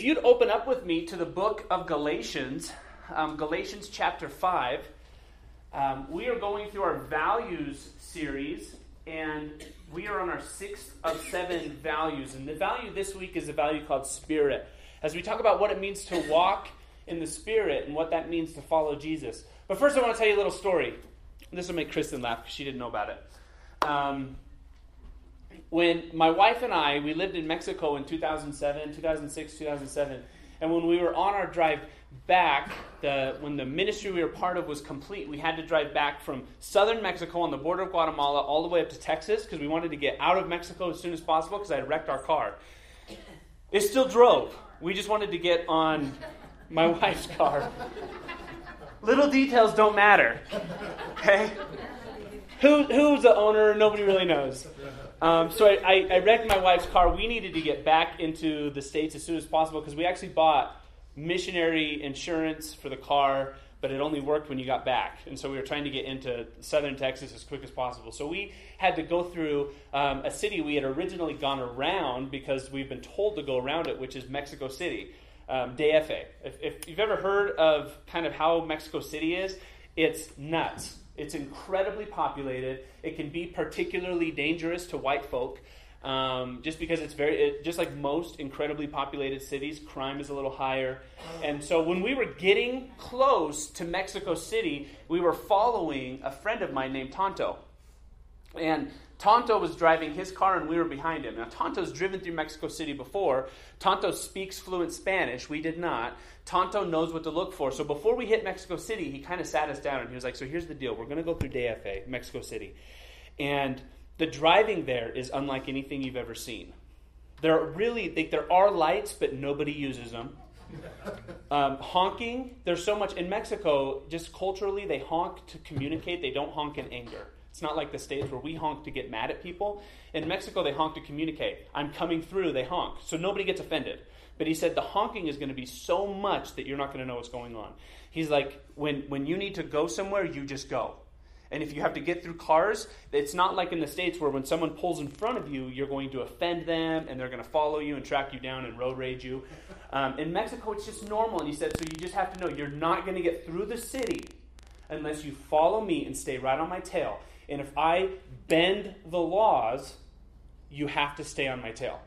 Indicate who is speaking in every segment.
Speaker 1: If you'd open up with me to the book of Galatians, um, Galatians chapter 5, um, we are going through our values series, and we are on our sixth of seven values. And the value this week is a value called spirit. As we talk about what it means to walk in the spirit and what that means to follow Jesus. But first, I want to tell you a little story. This will make Kristen laugh because she didn't know about it. Um, when my wife and I, we lived in Mexico in 2007, 2006, 2007, and when we were on our drive back, the, when the ministry we were part of was complete, we had to drive back from southern Mexico on the border of Guatemala all the way up to Texas because we wanted to get out of Mexico as soon as possible because I had wrecked our car. It still drove. We just wanted to get on my wife's car. Little details don't matter. Okay? Who, who's the owner? Nobody really knows. Um, so I, I, wrecked my wife's car. We needed to get back into the States as soon as possible because we actually bought missionary insurance for the car, but it only worked when you got back. And so we were trying to get into southern Texas as quick as possible. So we had to go through um, a city we had originally gone around because we've been told to go around it, which is Mexico City, um, DFA. If, if you've ever heard of kind of how Mexico City is, it's nuts. It's incredibly populated. It can be particularly dangerous to white folk. Um, just because it's very, it, just like most incredibly populated cities, crime is a little higher. And so when we were getting close to Mexico City, we were following a friend of mine named Tonto. And Tonto was driving his car and we were behind him. Now, Tonto's driven through Mexico City before. Tonto speaks fluent Spanish. We did not. Tonto knows what to look for. So before we hit Mexico City, he kind of sat us down and he was like, So here's the deal. We're going to go through DFA, Mexico City. And the driving there is unlike anything you've ever seen. There are really, there are lights, but nobody uses them. Um, honking, there's so much in Mexico, just culturally, they honk to communicate, they don't honk in anger. It's not like the States where we honk to get mad at people. In Mexico, they honk to communicate. I'm coming through, they honk. So nobody gets offended. But he said the honking is going to be so much that you're not going to know what's going on. He's like, when, when you need to go somewhere, you just go. And if you have to get through cars, it's not like in the States where when someone pulls in front of you, you're going to offend them and they're going to follow you and track you down and road rage you. Um, in Mexico, it's just normal. And he said, so you just have to know you're not going to get through the city unless you follow me and stay right on my tail. And if I bend the laws, you have to stay on my tail.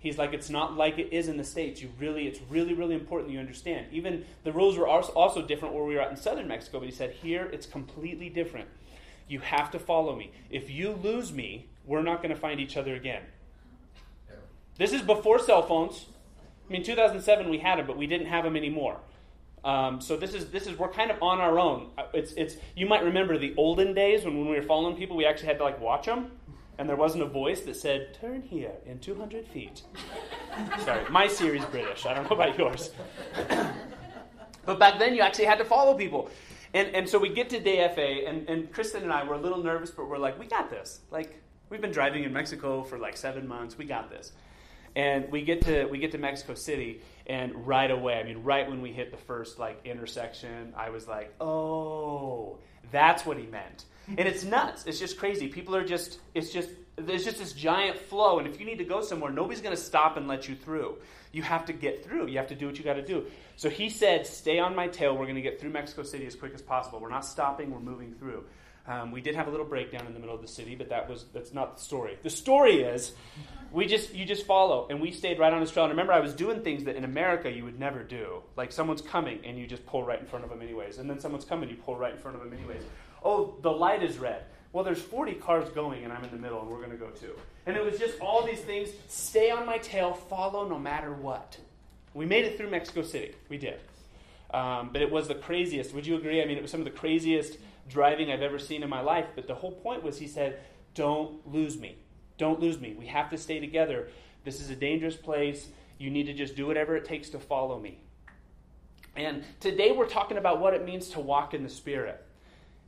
Speaker 1: He's like, it's not like it is in the States. You really, it's really, really important you understand. Even the rules were also different where we were at in southern Mexico, but he said, here it's completely different. You have to follow me. If you lose me, we're not going to find each other again. This is before cell phones. I mean, 2007 we had them, but we didn't have them anymore. Um, so this is this is we're kind of on our own. Uh, it's it's you might remember the olden days when, when we were following people, we actually had to like watch them, and there wasn't a voice that said "Turn here in 200 feet." Sorry, my Siri's British. I don't know about yours. but back then, you actually had to follow people, and and so we get to DFA, and and Kristen and I were a little nervous, but we're like, we got this. Like we've been driving in Mexico for like seven months. We got this. And we get to we get to Mexico City, and right away, I mean, right when we hit the first like intersection, I was like, "Oh, that's what he meant." And it's nuts. It's just crazy. People are just it's just there's just this giant flow, and if you need to go somewhere, nobody's going to stop and let you through. You have to get through. You have to do what you got to do. So he said, "Stay on my tail. We're going to get through Mexico City as quick as possible. We're not stopping. We're moving through." Um, we did have a little breakdown in the middle of the city, but that was that's not the story. The story is we just you just follow. And we stayed right on his trail and remember i was doing things that in america you would never do. Like someone's coming and you just pull right in front of them anyways. And then someone's coming you pull right in front of them anyways. Oh the light is red. Well there's 40 cars going and i'm in the middle and we're going to go too. And it was just all these things. Stay on my tail. Follow no matter what. We made it through mexico city. We did. Um, but it was the craziest. Would you agree? I mean it was some of the craziest driving i've ever seen in my life. But the whole point was he said don't lose me don't lose me. We have to stay together. This is a dangerous place. You need to just do whatever it takes to follow me. And today we're talking about what it means to walk in the Spirit.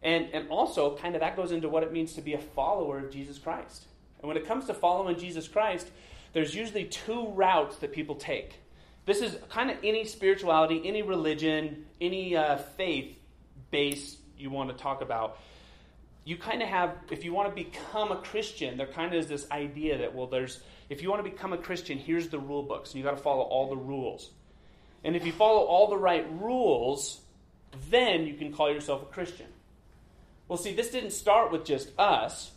Speaker 1: And, and also, kind of that goes into what it means to be a follower of Jesus Christ. And when it comes to following Jesus Christ, there's usually two routes that people take. This is kind of any spirituality, any religion, any uh, faith base you want to talk about you kind of have, if you want to become a Christian, there kind of is this idea that, well, there's, if you want to become a Christian, here's the rule books, and you got to follow all the rules. And if you follow all the right rules, then you can call yourself a Christian. Well, see, this didn't start with just us.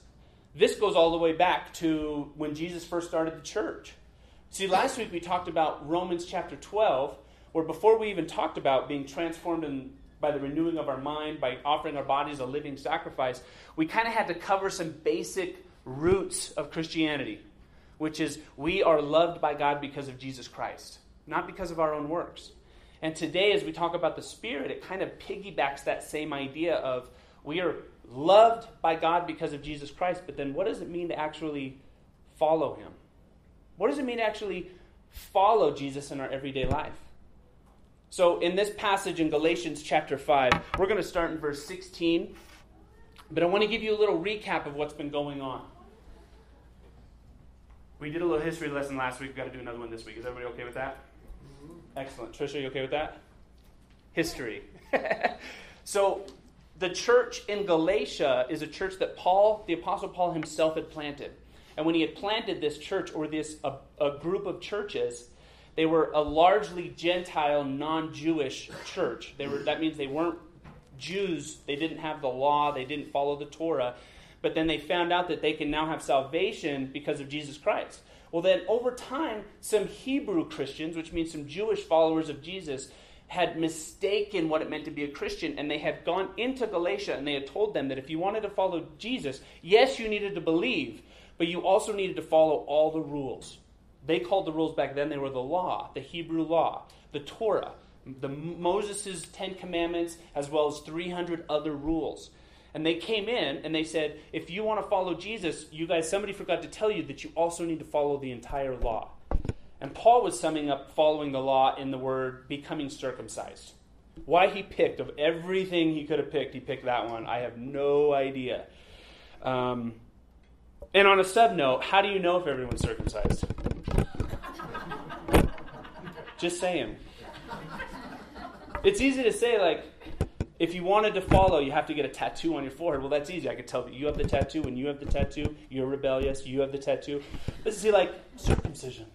Speaker 1: This goes all the way back to when Jesus first started the church. See, last week we talked about Romans chapter 12, where before we even talked about being transformed in, by the renewing of our mind, by offering our bodies a living sacrifice, we kind of had to cover some basic roots of Christianity, which is we are loved by God because of Jesus Christ, not because of our own works. And today, as we talk about the Spirit, it kind of piggybacks that same idea of we are loved by God because of Jesus Christ, but then what does it mean to actually follow Him? What does it mean to actually follow Jesus in our everyday life? So, in this passage in Galatians chapter 5, we're going to start in verse 16, but I want to give you a little recap of what's been going on. We did a little history lesson last week. We've got to do another one this week. Is everybody okay with that? Mm-hmm. Excellent. Trisha, you okay with that? History. so, the church in Galatia is a church that Paul, the Apostle Paul himself, had planted. And when he had planted this church or this a, a group of churches, they were a largely Gentile, non-Jewish church. They were, that means they weren't Jews. They didn't have the law. They didn't follow the Torah. But then they found out that they can now have salvation because of Jesus Christ. Well, then over time, some Hebrew Christians, which means some Jewish followers of Jesus, had mistaken what it meant to be a Christian, and they had gone into Galatia and they had told them that if you wanted to follow Jesus, yes, you needed to believe, but you also needed to follow all the rules. They called the rules back then, they were the law, the Hebrew law, the Torah, the Moses' Ten Commandments, as well as 300 other rules. And they came in and they said, if you want to follow Jesus, you guys, somebody forgot to tell you that you also need to follow the entire law. And Paul was summing up following the law in the word becoming circumcised. Why he picked, of everything he could have picked, he picked that one, I have no idea. Um, and on a sub note, how do you know if everyone's circumcised? Just saying. It's easy to say, like, if you wanted to follow, you have to get a tattoo on your forehead. Well, that's easy. I could tell that you have the tattoo, and you have the tattoo, you're rebellious, you have the tattoo. Let's see, like, circumcision.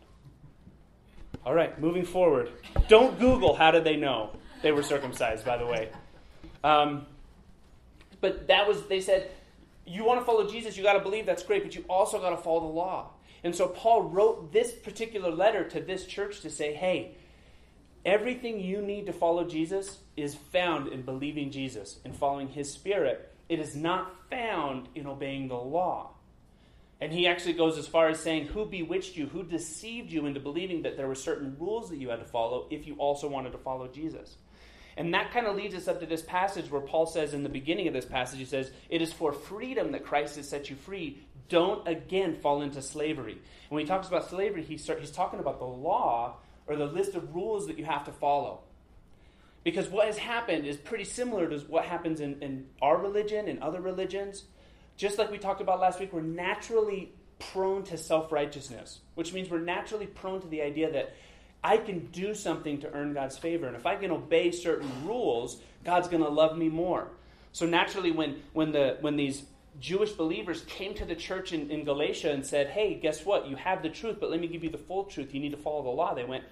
Speaker 1: All right, moving forward. Don't Google how did they know they were circumcised, by the way. Um, but that was, they said, you want to follow Jesus, you got to believe that's great, but you also got to follow the law. And so Paul wrote this particular letter to this church to say, hey, everything you need to follow Jesus is found in believing Jesus and following his spirit. It is not found in obeying the law. And he actually goes as far as saying, Who bewitched you? Who deceived you into believing that there were certain rules that you had to follow if you also wanted to follow Jesus? And that kind of leads us up to this passage where Paul says in the beginning of this passage, he says, It is for freedom that Christ has set you free. Don't again fall into slavery. And when he talks about slavery, he start, he's talking about the law or the list of rules that you have to follow. Because what has happened is pretty similar to what happens in, in our religion and other religions just like we talked about last week, we're naturally prone to self righteousness, which means we're naturally prone to the idea that I can do something to earn God's favor. And if I can obey certain rules, God's going to love me more. So naturally, when, when, the, when these Jewish believers came to the church in, in Galatia and said, Hey, guess what? You have the truth, but let me give you the full truth. You need to follow the law. They went,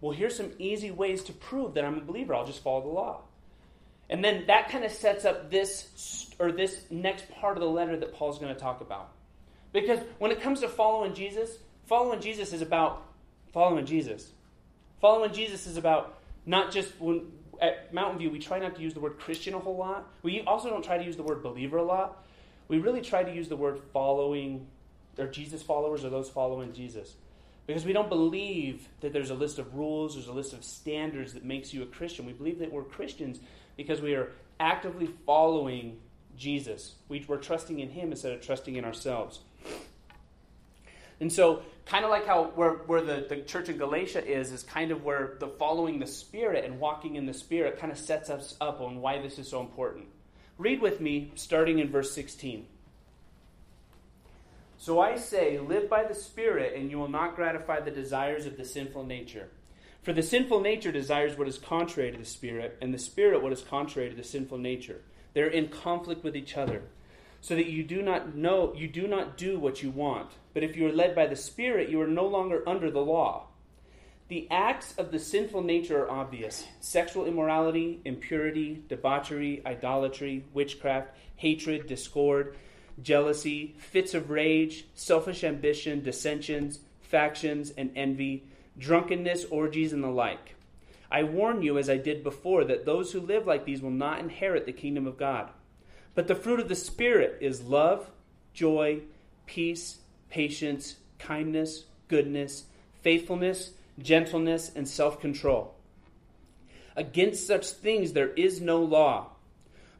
Speaker 1: Well, here's some easy ways to prove that I'm a believer. I'll just follow the law. And then that kind of sets up this or this next part of the letter that Paul's going to talk about. Because when it comes to following Jesus, following Jesus is about following Jesus. Following Jesus is about not just when at Mountain View we try not to use the word Christian a whole lot. We also don't try to use the word believer a lot. We really try to use the word following or Jesus followers or those following Jesus. Because we don't believe that there's a list of rules, there's a list of standards that makes you a Christian. We believe that we're Christians because we are actively following Jesus. We, are trusting in Him instead of trusting in ourselves. And so, kind of like how where, where the, the church in Galatia is, is kind of where the following the Spirit and walking in the Spirit kind of sets us up on why this is so important. Read with me, starting in verse 16. So I say, live by the Spirit, and you will not gratify the desires of the sinful nature. For the sinful nature desires what is contrary to the Spirit, and the Spirit what is contrary to the sinful nature. They're in conflict with each other, so that you do not know you do not do what you want. But if you are led by the Spirit, you are no longer under the law. The acts of the sinful nature are obvious sexual immorality, impurity, debauchery, idolatry, witchcraft, hatred, discord, jealousy, fits of rage, selfish ambition, dissensions, factions, and envy, drunkenness, orgies, and the like. I warn you, as I did before, that those who live like these will not inherit the kingdom of God. But the fruit of the Spirit is love, joy, peace, patience, kindness, goodness, faithfulness gentleness, and self control. Against such things there is no law.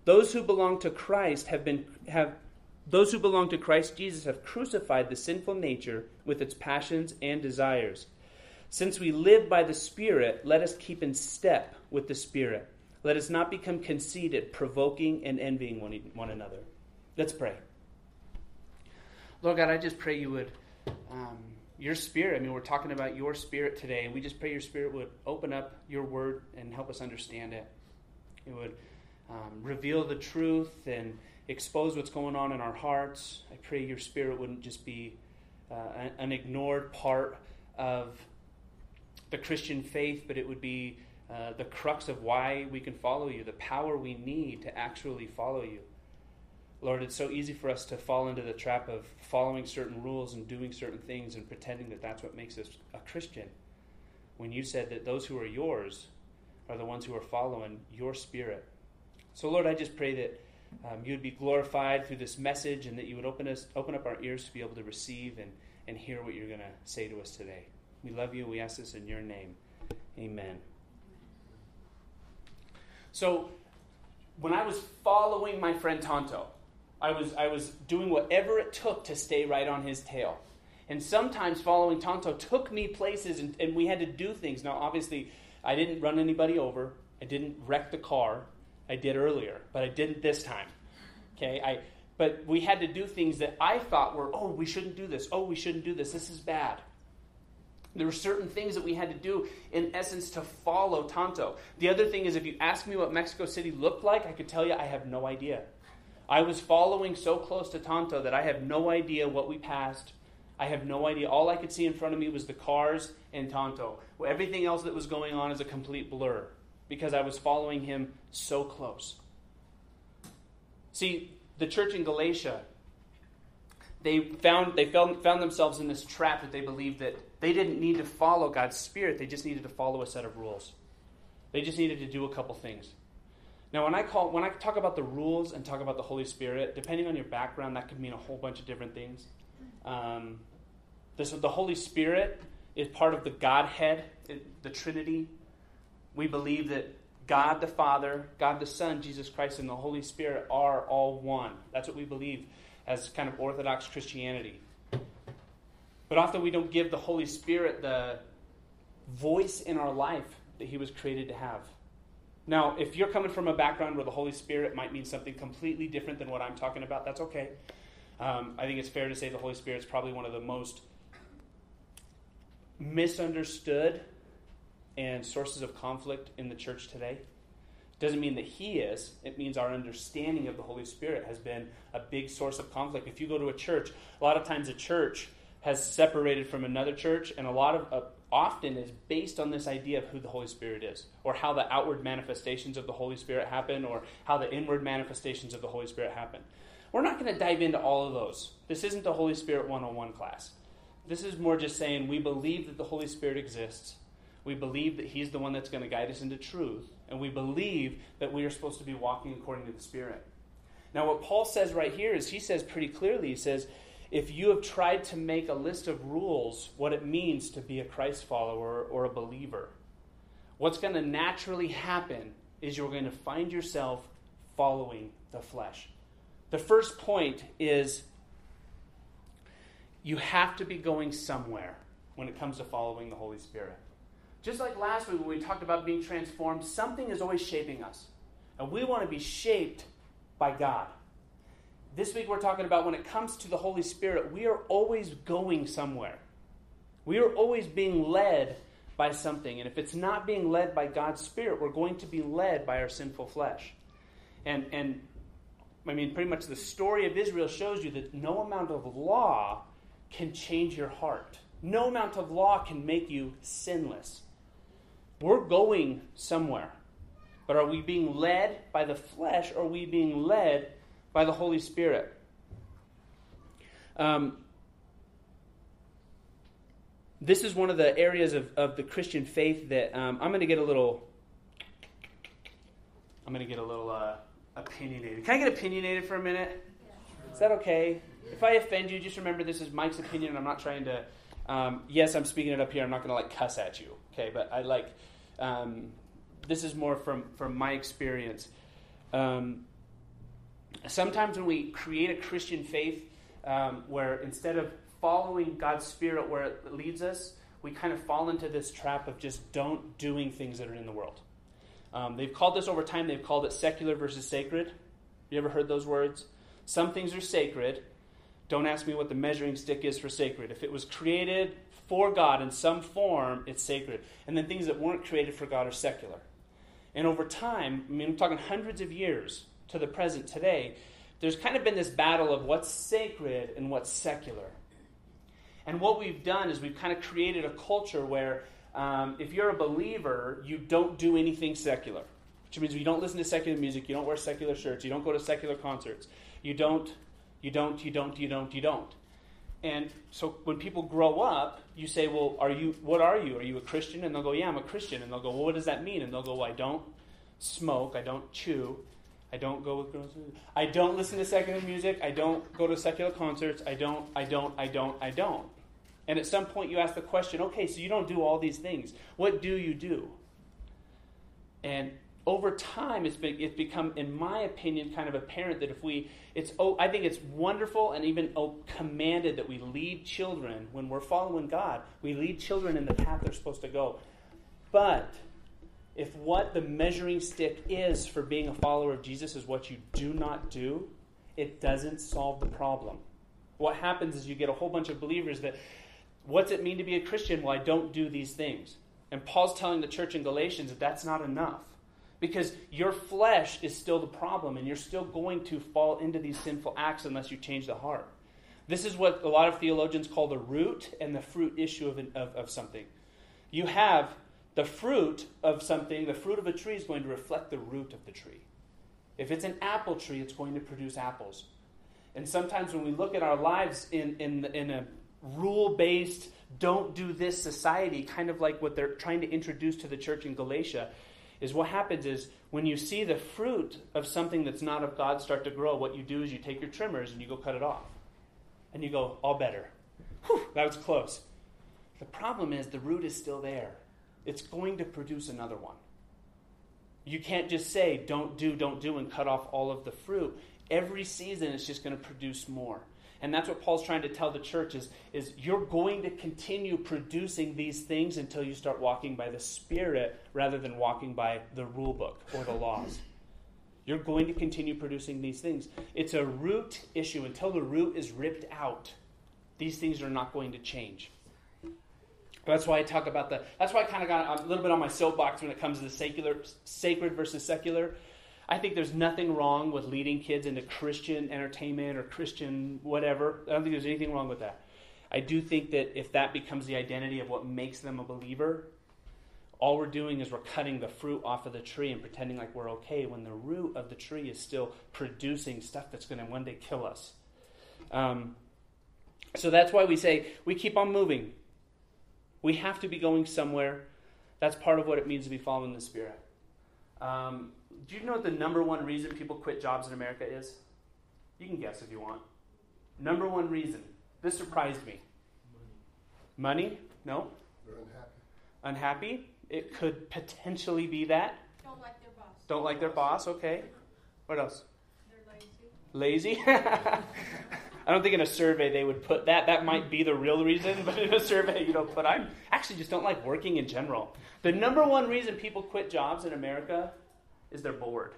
Speaker 1: Those who belong to Christ have been have those who belong to Christ Jesus have crucified the sinful nature with its passions and desires. Since we live by the Spirit, let us keep in step with the Spirit. Let us not become conceited, provoking and envying one, one another. Let's pray. Lord God, I just pray you would um, your spirit. I mean, we're talking about your spirit today, and we just pray your spirit would open up your word and help us understand it. It would um, reveal the truth and expose what's going on in our hearts. I pray your spirit wouldn't just be uh, an ignored part of the Christian faith, but it would be uh, the crux of why we can follow you, the power we need to actually follow you. Lord, it's so easy for us to fall into the trap of following certain rules and doing certain things and pretending that that's what makes us a Christian. When you said that those who are yours are the ones who are following your spirit. So, Lord, I just pray that um, you would be glorified through this message and that you would open us open up our ears to be able to receive and, and hear what you're going to say to us today. We love you. We ask this in your name. Amen. So, when I was following my friend Tonto, I was, I was doing whatever it took to stay right on his tail. And sometimes following Tonto took me places and, and we had to do things. Now, obviously, I didn't run anybody over, I didn't wreck the car. I did earlier, but I didn't this time. Okay, I but we had to do things that I thought were, oh, we shouldn't do this. Oh, we shouldn't do this. This is bad. There were certain things that we had to do, in essence, to follow Tonto. The other thing is, if you ask me what Mexico City looked like, I could tell you I have no idea. I was following so close to Tonto that I have no idea what we passed. I have no idea. All I could see in front of me was the cars and Tonto. Everything else that was going on is a complete blur because I was following him so close. See, the church in Galatia, they found they found, found themselves in this trap that they believed that they didn't need to follow God's spirit, they just needed to follow a set of rules. They just needed to do a couple things. Now, when I call when I talk about the rules and talk about the Holy Spirit, depending on your background, that could mean a whole bunch of different things. Um, this, the Holy Spirit is part of the Godhead, the Trinity. We believe that God the Father, God the Son, Jesus Christ, and the Holy Spirit are all one. That's what we believe as kind of Orthodox Christianity. But often we don't give the Holy Spirit the voice in our life that He was created to have. Now, if you're coming from a background where the Holy Spirit might mean something completely different than what I'm talking about, that's okay. Um, I think it's fair to say the Holy Spirit is probably one of the most misunderstood and sources of conflict in the church today. Doesn't mean that He is, it means our understanding of the Holy Spirit has been a big source of conflict. If you go to a church, a lot of times a church has separated from another church, and a lot of uh, often is based on this idea of who the Holy Spirit is, or how the outward manifestations of the Holy Spirit happen, or how the inward manifestations of the Holy Spirit happen. We're not going to dive into all of those. This isn't the Holy Spirit 101 class. This is more just saying we believe that the Holy Spirit exists. We believe that He's the one that's going to guide us into truth. And we believe that we are supposed to be walking according to the Spirit. Now, what Paul says right here is he says pretty clearly, he says, if you have tried to make a list of rules, what it means to be a Christ follower or a believer, what's going to naturally happen is you're going to find yourself following the flesh. The first point is you have to be going somewhere when it comes to following the Holy Spirit. Just like last week when we talked about being transformed, something is always shaping us. And we want to be shaped by God. This week we're talking about when it comes to the Holy Spirit, we are always going somewhere. We are always being led by something. And if it's not being led by God's Spirit, we're going to be led by our sinful flesh. And, and I mean, pretty much the story of Israel shows you that no amount of law can change your heart. No amount of law can make you sinless. We're going somewhere. But are we being led by the flesh or are we being led by the Holy Spirit? Um, this is one of the areas of, of the Christian faith that um, I'm going to get a little. I'm going to get a little uh, opinionated. Can I get opinionated for a minute? Is that okay? If I offend you, just remember this is Mike's opinion, and I'm not trying to. Um, yes, I'm speaking it up here. I'm not going to like cuss at you, okay? But I like. Um, this is more from from my experience. Um, sometimes when we create a Christian faith, um, where instead of following God's Spirit where it leads us, we kind of fall into this trap of just don't doing things that are in the world. Um, they've called this over time, they've called it secular versus sacred. You ever heard those words? Some things are sacred. Don't ask me what the measuring stick is for sacred. If it was created for God in some form, it's sacred. And then things that weren't created for God are secular. And over time, I mean, I'm talking hundreds of years to the present today, there's kind of been this battle of what's sacred and what's secular. And what we've done is we've kind of created a culture where um, if you're a believer, you don't do anything secular, which means you don't listen to secular music, you don't wear secular shirts, you don't go to secular concerts, you don't, you don't, you don't, you don't, you don't. And so when people grow up, you say, "Well, are you? What are you? Are you a Christian?" And they'll go, "Yeah, I'm a Christian." And they'll go, "Well, what does that mean?" And they'll go, "Well, I don't smoke, I don't chew, I don't go with girls. I don't listen to secular music. I don't go to secular concerts. I don't. I don't. I don't. I don't." And at some point, you ask the question, okay, so you don't do all these things. What do you do? And over time, it's, it's become, in my opinion, kind of apparent that if we, it's, oh, I think it's wonderful and even oh, commanded that we lead children, when we're following God, we lead children in the path they're supposed to go. But if what the measuring stick is for being a follower of Jesus is what you do not do, it doesn't solve the problem. What happens is you get a whole bunch of believers that What's it mean to be a Christian? Well, I don't do these things. And Paul's telling the church in Galatians that that's not enough. Because your flesh is still the problem, and you're still going to fall into these sinful acts unless you change the heart. This is what a lot of theologians call the root and the fruit issue of, of, of something. You have the fruit of something, the fruit of a tree is going to reflect the root of the tree. If it's an apple tree, it's going to produce apples. And sometimes when we look at our lives in, in, in a rule based, don't do this society, kind of like what they're trying to introduce to the church in Galatia, is what happens is when you see the fruit of something that's not of God start to grow, what you do is you take your trimmers and you go cut it off. And you go, all better. Whew, that was close. The problem is the root is still there. It's going to produce another one. You can't just say, don't do, don't do, and cut off all of the fruit. Every season it's just going to produce more. And that's what Paul's trying to tell the church is, is you're going to continue producing these things until you start walking by the Spirit rather than walking by the rule book or the laws. You're going to continue producing these things. It's a root issue. Until the root is ripped out, these things are not going to change. That's why I talk about the. That's why I kind of got a little bit on my soapbox when it comes to the secular, sacred versus secular. I think there's nothing wrong with leading kids into Christian entertainment or Christian whatever. I don't think there's anything wrong with that. I do think that if that becomes the identity of what makes them a believer, all we're doing is we're cutting the fruit off of the tree and pretending like we're okay when the root of the tree is still producing stuff that's going to one day kill us. Um, so that's why we say we keep on moving. We have to be going somewhere. That's part of what it means to be following the Spirit. Um, do you know what the number one reason people quit jobs in America is? You can guess if you want. Number one reason. This surprised me. Money? Money? No.
Speaker 2: They're unhappy.
Speaker 1: Unhappy? It could potentially be that.
Speaker 3: Don't like their boss.
Speaker 1: Don't like their boss. Okay. What else?
Speaker 3: They're lazy.
Speaker 1: Lazy? I don't think in a survey they would put that. That might be the real reason, but in a survey you don't put. I actually just don't like working in general. The number one reason people quit jobs in America is they're bored.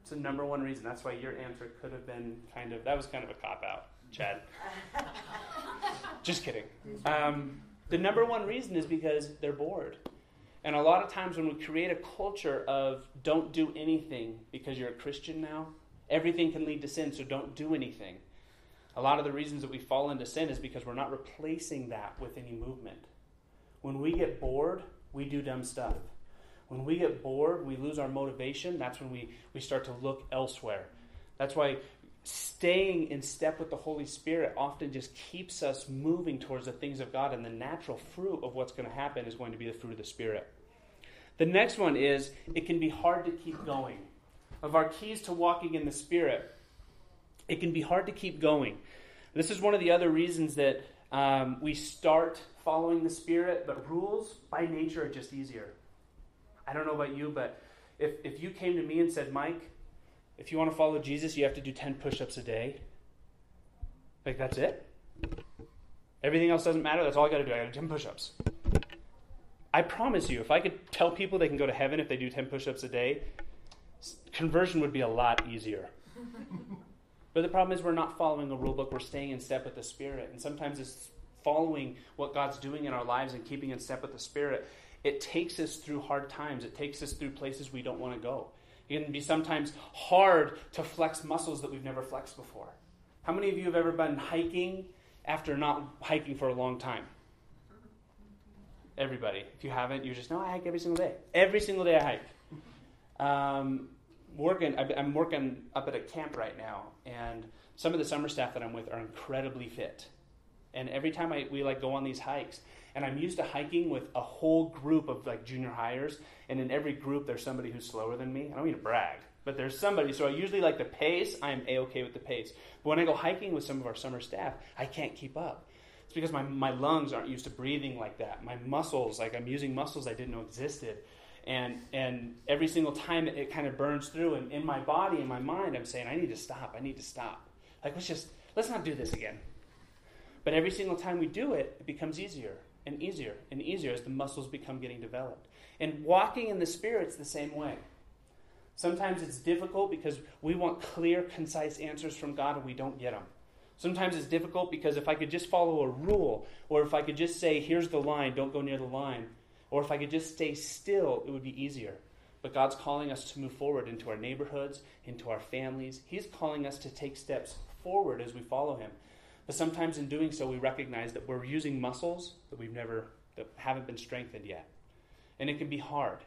Speaker 1: It's the number one reason. That's why your answer could have been kind of that was kind of a cop out, Chad. Just kidding. Um, the number one reason is because they're bored. And a lot of times when we create a culture of don't do anything because you're a Christian now, everything can lead to sin, so don't do anything. A lot of the reasons that we fall into sin is because we're not replacing that with any movement. When we get bored, we do dumb stuff. When we get bored, we lose our motivation. That's when we, we start to look elsewhere. That's why staying in step with the Holy Spirit often just keeps us moving towards the things of God, and the natural fruit of what's going to happen is going to be the fruit of the Spirit. The next one is it can be hard to keep going. Of our keys to walking in the Spirit, it can be hard to keep going. This is one of the other reasons that um, we start following the Spirit, but rules by nature are just easier. I don't know about you, but if, if you came to me and said, Mike, if you want to follow Jesus, you have to do 10 push ups a day, like that's it? Everything else doesn't matter. That's all I got to do. I got to do 10 push ups. I promise you, if I could tell people they can go to heaven if they do 10 push ups a day, conversion would be a lot easier. but the problem is, we're not following a rule book, we're staying in step with the Spirit. And sometimes it's following what God's doing in our lives and keeping in step with the Spirit. It takes us through hard times, it takes us through places we don't want to go. It can be sometimes hard to flex muscles that we've never flexed before. How many of you have ever been hiking after not hiking for a long time? Everybody. If you haven't, you just know I hike every single day. Every single day I hike. Um, working, I'm working up at a camp right now, and some of the summer staff that I'm with are incredibly fit. And every time I, we like go on these hikes, and I'm used to hiking with a whole group of like junior hires, and in every group there's somebody who's slower than me. I don't mean to brag, but there's somebody. So I usually like the pace. I'm a okay with the pace. But when I go hiking with some of our summer staff, I can't keep up It's because my, my lungs aren't used to breathing like that. My muscles, like I'm using muscles I didn't know existed. And, and every single time it, kind of burns through, and in my body, in my mind, I'm saying, I need to stop. I need to stop. Like, let's just, let's not do this again. But every single time we do it, it becomes easier and easier and easier as the muscles become getting developed. And walking in the Spirit's the same way. Sometimes it's difficult because we want clear, concise answers from God and we don't get them. Sometimes it's difficult because if I could just follow a rule, or if I could just say, here's the line, don't go near the line, or if I could just stay still, it would be easier. But God's calling us to move forward into our neighborhoods, into our families. He's calling us to take steps forward as we follow Him. But sometimes in doing so, we recognize that we're using muscles that we've never, that haven't been strengthened yet. And it can be hard.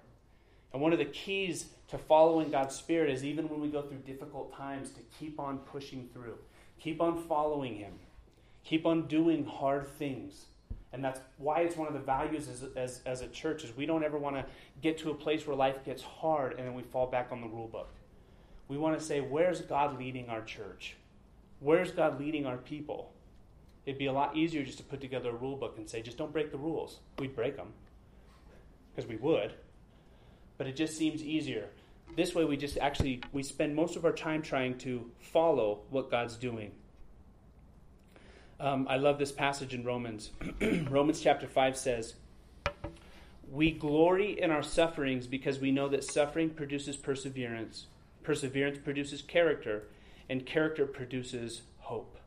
Speaker 1: And one of the keys to following God's Spirit is even when we go through difficult times, to keep on pushing through Keep on following Him. Keep on doing hard things. And that's why it's one of the values as, as, as a church is we don't ever want to get to a place where life gets hard and then we fall back on the rule book. We want to say, where's God leading our church? Where's God leading our people? It'd be a lot easier just to put together a rule book and say, just don't break the rules. We'd break them because we would. But it just seems easier this way we just actually we spend most of our time trying to follow what god's doing um, i love this passage in romans. Romans chapter 5 says we glory in our sufferings because we know that suffering produces perseverance. Perseverance produces character and character produces hope.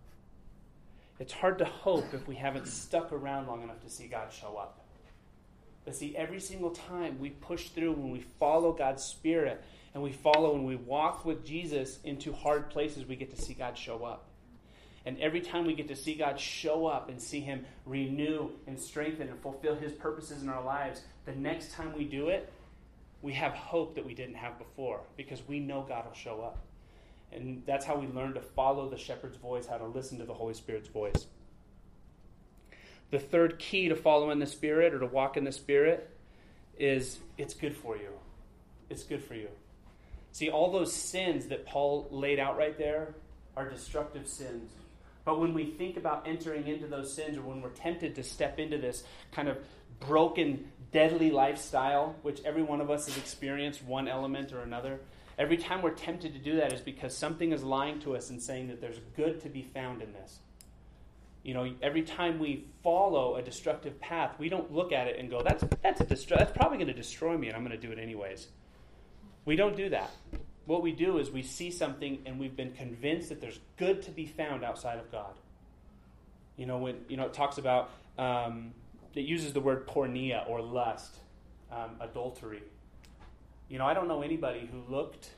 Speaker 1: It's hard to hope if we haven't stuck around long enough to see god show up. But see, every single time we push through, when we follow God's Spirit and we follow and we walk with Jesus into hard places, we get to see God show up. And every time we get to see God show up and see Him renew and strengthen and fulfill His purposes in our lives, the next time we do it, we have hope that we didn't have before because we know God will show up. And that's how we learn to follow the shepherd's voice, how to listen to the Holy Spirit's voice. The third key to follow in the Spirit or to walk in the Spirit is it's good for you. It's good for you. See, all those sins that Paul laid out right there are destructive sins. But when we think about entering into those sins or when we're tempted to step into this kind of broken, deadly lifestyle, which every one of us has experienced one element or another, every time we're tempted to do that is because something is lying to us and saying that there's good to be found in this. You know, every time we follow a destructive path, we don't look at it and go, "That's that's a destru- that's probably going to destroy me, and I'm going to do it anyways." We don't do that. What we do is we see something and we've been convinced that there's good to be found outside of God. You know, when you know it talks about um, it uses the word porneia or lust, um, adultery. You know, I don't know anybody who looked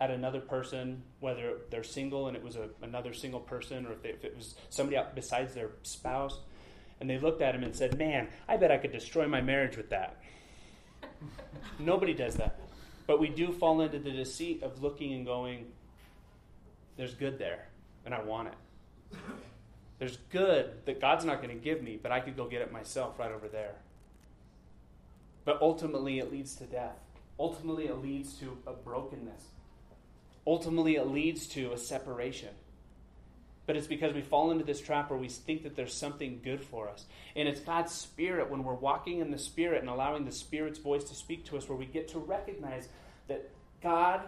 Speaker 1: at another person, whether they're single and it was a, another single person, or if, they, if it was somebody out besides their spouse, and they looked at him and said, Man, I bet I could destroy my marriage with that. Nobody does that. But we do fall into the deceit of looking and going, There's good there, and I want it. There's good that God's not going to give me, but I could go get it myself right over there. But ultimately, it leads to death. Ultimately, it leads to a brokenness. Ultimately, it leads to a separation. But it's because we fall into this trap where we think that there's something good for us. And it's God's Spirit, when we're walking in the Spirit and allowing the Spirit's voice to speak to us, where we get to recognize that God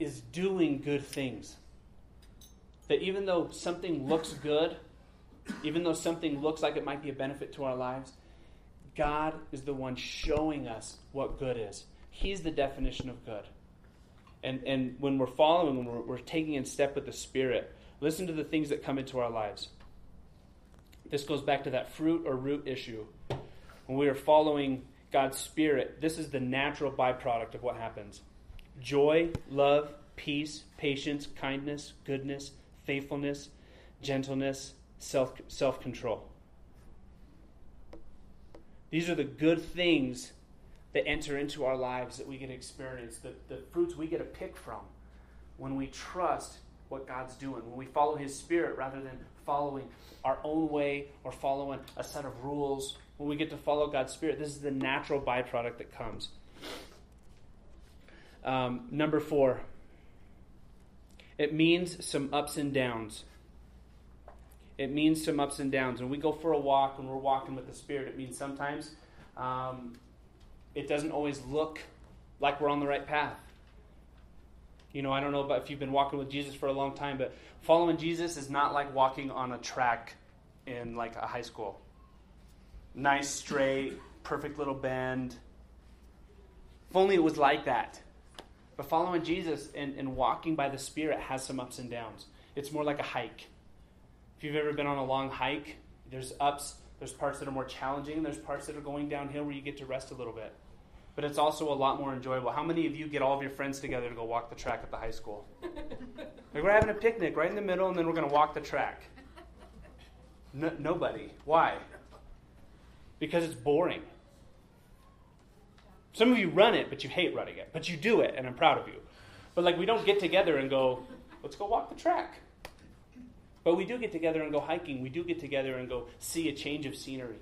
Speaker 1: is doing good things. That even though something looks good, even though something looks like it might be a benefit to our lives, God is the one showing us what good is. He's the definition of good. And, and when we're following, when we're, we're taking in step with the Spirit, listen to the things that come into our lives. This goes back to that fruit or root issue. When we are following God's Spirit, this is the natural byproduct of what happens joy, love, peace, patience, kindness, goodness, faithfulness, gentleness, self self control. These are the good things that enter into our lives that we get to experience, the, the fruits we get to pick from when we trust what God's doing, when we follow His Spirit rather than following our own way or following a set of rules. When we get to follow God's Spirit, this is the natural byproduct that comes. Um, number four, it means some ups and downs. It means some ups and downs. When we go for a walk, when we're walking with the Spirit, it means sometimes um, it doesn't always look like we're on the right path. You know, I don't know about if you've been walking with Jesus for a long time, but following Jesus is not like walking on a track in like a high school. Nice, straight, perfect little bend. If only it was like that. But following Jesus and, and walking by the Spirit has some ups and downs. It's more like a hike. If you've ever been on a long hike, there's ups, there's parts that are more challenging, there's parts that are going downhill where you get to rest a little bit but it's also a lot more enjoyable. How many of you get all of your friends together to go walk the track at the high school? like we're having a picnic right in the middle, and then we're going to walk the track. No, nobody. Why? Because it's boring. Some of you run it, but you hate running it. But you do it, and I'm proud of you. But like we don't get together and go, let's go walk the track. But we do get together and go hiking. We do get together and go see a change of scenery.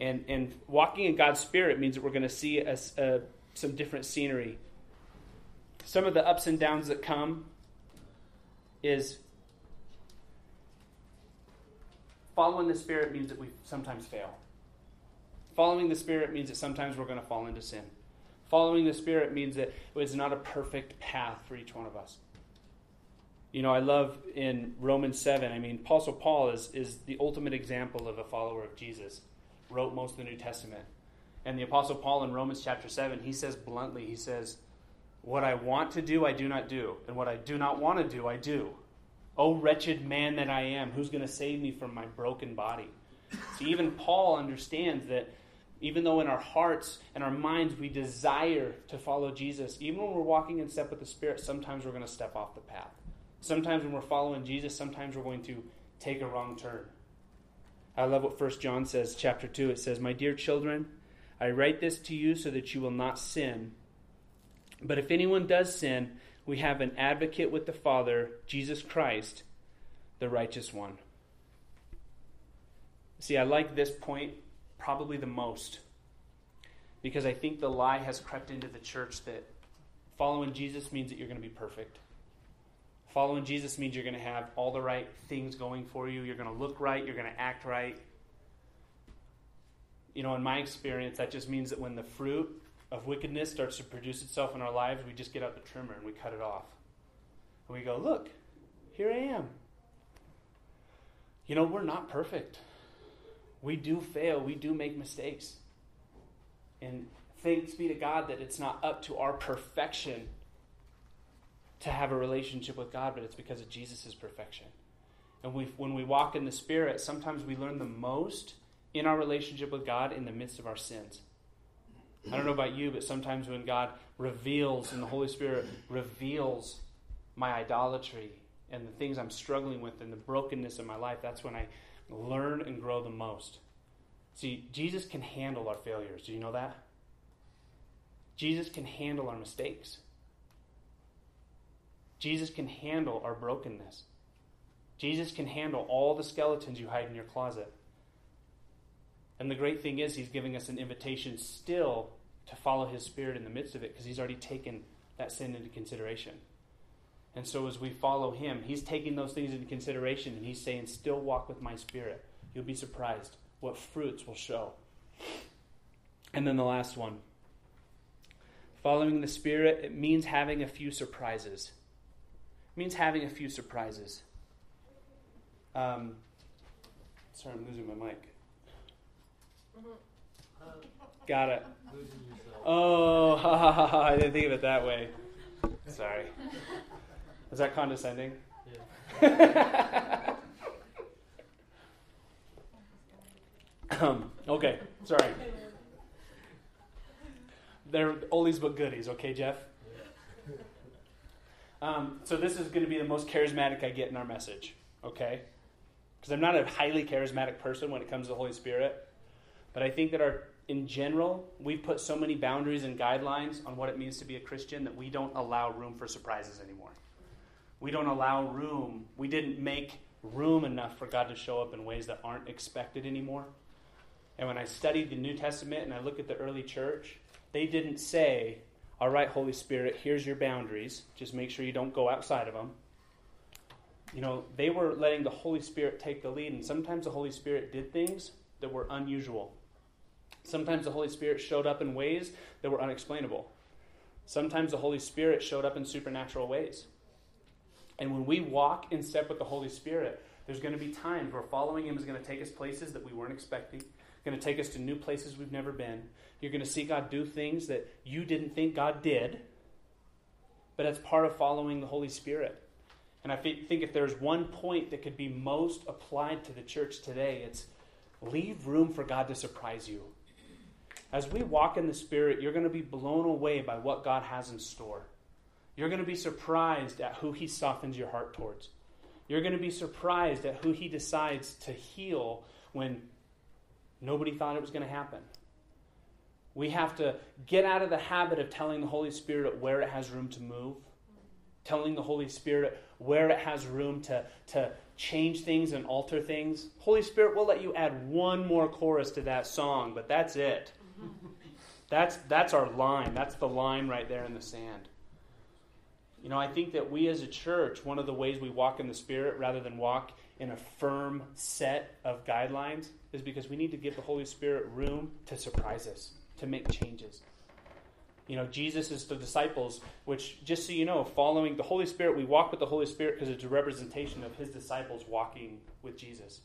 Speaker 1: And, and walking in God's Spirit means that we're going to see a, a, some different scenery. Some of the ups and downs that come is following the Spirit means that we sometimes fail. Following the Spirit means that sometimes we're going to fall into sin. Following the Spirit means that it's not a perfect path for each one of us. You know, I love in Romans 7, I mean, Apostle Paul is, is the ultimate example of a follower of Jesus wrote most of the New Testament. And the Apostle Paul in Romans chapter 7, he says bluntly, he says, What I want to do, I do not do, and what I do not want to do, I do. O wretched man that I am, who's going to save me from my broken body? See, even Paul understands that even though in our hearts and our minds we desire to follow Jesus, even when we're walking in step with the Spirit, sometimes we're going to step off the path. Sometimes when we're following Jesus, sometimes we're going to take a wrong turn. I love what First John says, chapter 2. It says, My dear children, I write this to you so that you will not sin. But if anyone does sin, we have an advocate with the Father, Jesus Christ, the righteous one. See, I like this point probably the most because I think the lie has crept into the church that following Jesus means that you're going to be perfect. Following Jesus means you're going to have all the right things going for you. You're going to look right. You're going to act right. You know, in my experience, that just means that when the fruit of wickedness starts to produce itself in our lives, we just get out the trimmer and we cut it off. And we go, look, here I am. You know, we're not perfect. We do fail. We do make mistakes. And thanks be to God that it's not up to our perfection to have a relationship with God, but it's because of Jesus' perfection. And we, when we walk in the Spirit, sometimes we learn the most in our relationship with God in the midst of our sins. I don't know about you, but sometimes when God reveals and the Holy Spirit reveals my idolatry and the things I'm struggling with and the brokenness in my life, that's when I learn and grow the most. See, Jesus can handle our failures. Do you know that? Jesus can handle our mistakes. Jesus can handle our brokenness. Jesus can handle all the skeletons you hide in your closet. And the great thing is, he's giving us an invitation still to follow his spirit in the midst of it because he's already taken that sin into consideration. And so as we follow him, he's taking those things into consideration and he's saying, Still walk with my spirit. You'll be surprised what fruits will show. And then the last one following the spirit, it means having a few surprises. Means having a few surprises. Um, sorry, I'm losing my mic. Got it. Oh, I didn't think of it that way. Sorry. Is that condescending? Yeah. um, okay, sorry. They're oldies but goodies, okay, Jeff? Um, so this is going to be the most charismatic I get in our message, okay? Because I'm not a highly charismatic person when it comes to the Holy Spirit, but I think that our in general, we've put so many boundaries and guidelines on what it means to be a Christian that we don't allow room for surprises anymore. We don't allow room. We didn't make room enough for God to show up in ways that aren't expected anymore. And when I studied the New Testament and I look at the early church, they didn't say, All right, Holy Spirit, here's your boundaries. Just make sure you don't go outside of them. You know, they were letting the Holy Spirit take the lead, and sometimes the Holy Spirit did things that were unusual. Sometimes the Holy Spirit showed up in ways that were unexplainable. Sometimes the Holy Spirit showed up in supernatural ways. And when we walk in step with the Holy Spirit, there's going to be times where following Him is going to take us places that we weren't expecting, going to take us to new places we've never been. You're going to see God do things that you didn't think God did, but it's part of following the Holy Spirit. And I think if there's one point that could be most applied to the church today, it's leave room for God to surprise you. As we walk in the Spirit, you're going to be blown away by what God has in store. You're going to be surprised at who He softens your heart towards. You're going to be surprised at who He decides to heal when nobody thought it was going to happen. We have to get out of the habit of telling the Holy Spirit where it has room to move, telling the Holy Spirit where it has room to, to change things and alter things. Holy Spirit will let you add one more chorus to that song, but that's it. That's, that's our line. That's the line right there in the sand. You know, I think that we as a church, one of the ways we walk in the Spirit rather than walk in a firm set of guidelines is because we need to give the Holy Spirit room to surprise us, to make changes. You know, Jesus is the disciples, which, just so you know, following the Holy Spirit, we walk with the Holy Spirit because it's a representation of his disciples walking with Jesus.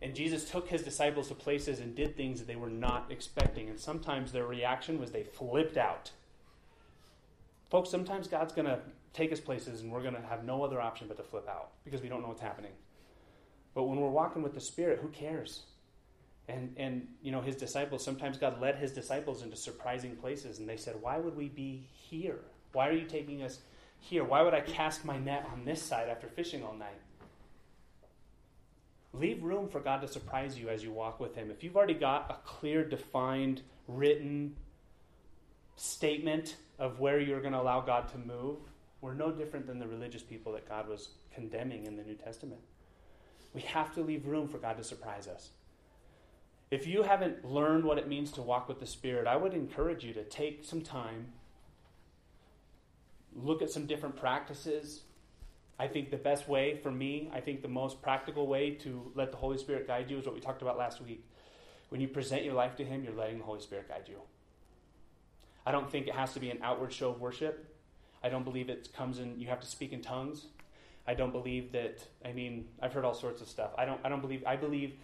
Speaker 1: And Jesus took his disciples to places and did things that they were not expecting. And sometimes their reaction was they flipped out. Folks, sometimes God's going to take us places and we're going to have no other option but to flip out because we don't know what's happening. But when we're walking with the Spirit, who cares? And, and you know, his disciples, sometimes God led his disciples into surprising places. And they said, Why would we be here? Why are you taking us here? Why would I cast my net on this side after fishing all night? leave room for God to surprise you as you walk with Him. If you've already got a clear, defined, written statement of where you're going to allow God to move, we're no different than the religious people that God was condemning in the New Testament. We have to leave room for God to surprise us. If you haven't learned what it means to walk with the Spirit, I would encourage you to take some time, look at some different practices, I think the best way for me, I think the most practical way to let the Holy Spirit guide you is what we talked about last week. When you present your life to Him, you're letting the Holy Spirit guide you. I don't think it has to be an outward show of worship. I don't believe it comes in, you have to speak in tongues. I don't believe that, I mean, I've heard all sorts of stuff. I don't, I don't believe, I believe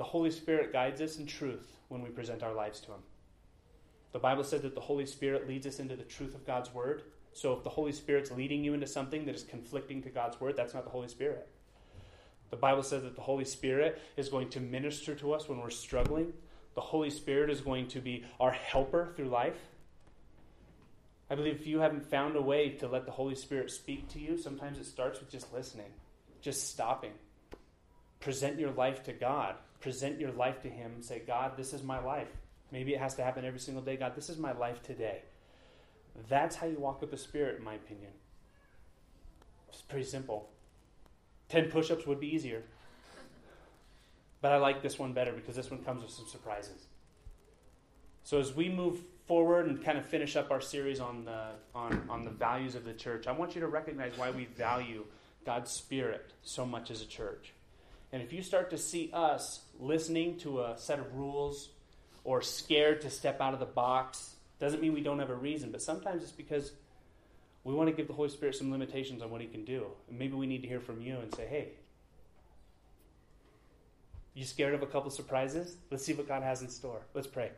Speaker 1: the Holy Spirit guides us in truth when we present our lives to Him. The Bible said that the Holy Spirit leads us into the truth of God's Word. So if the Holy Spirit's leading you into something that is conflicting to God's word, that's not the Holy Spirit. The Bible says that the Holy Spirit is going to minister to us when we're struggling. The Holy Spirit is going to be our helper through life. I believe if you haven't found a way to let the Holy Spirit speak to you, sometimes it starts with just listening, just stopping. Present your life to God. Present your life to Him say, God, this is my life. Maybe it has to happen every single day. God, this is my life today. That's how you walk with the Spirit, in my opinion. It's pretty simple. 10 push ups would be easier. But I like this one better because this one comes with some surprises. So as we move forward and kind of finish up our series on the, on, on the values of the church, I want you to recognize why we value God's Spirit so much as a church. And if you start to see us listening to a set of rules or scared to step out of the box, doesn't mean we don't have a reason, but sometimes it's because we want to give the Holy Spirit some limitations on what He can do. And maybe we need to hear from you and say, hey, you scared of a couple surprises? Let's see what God has in store. Let's pray.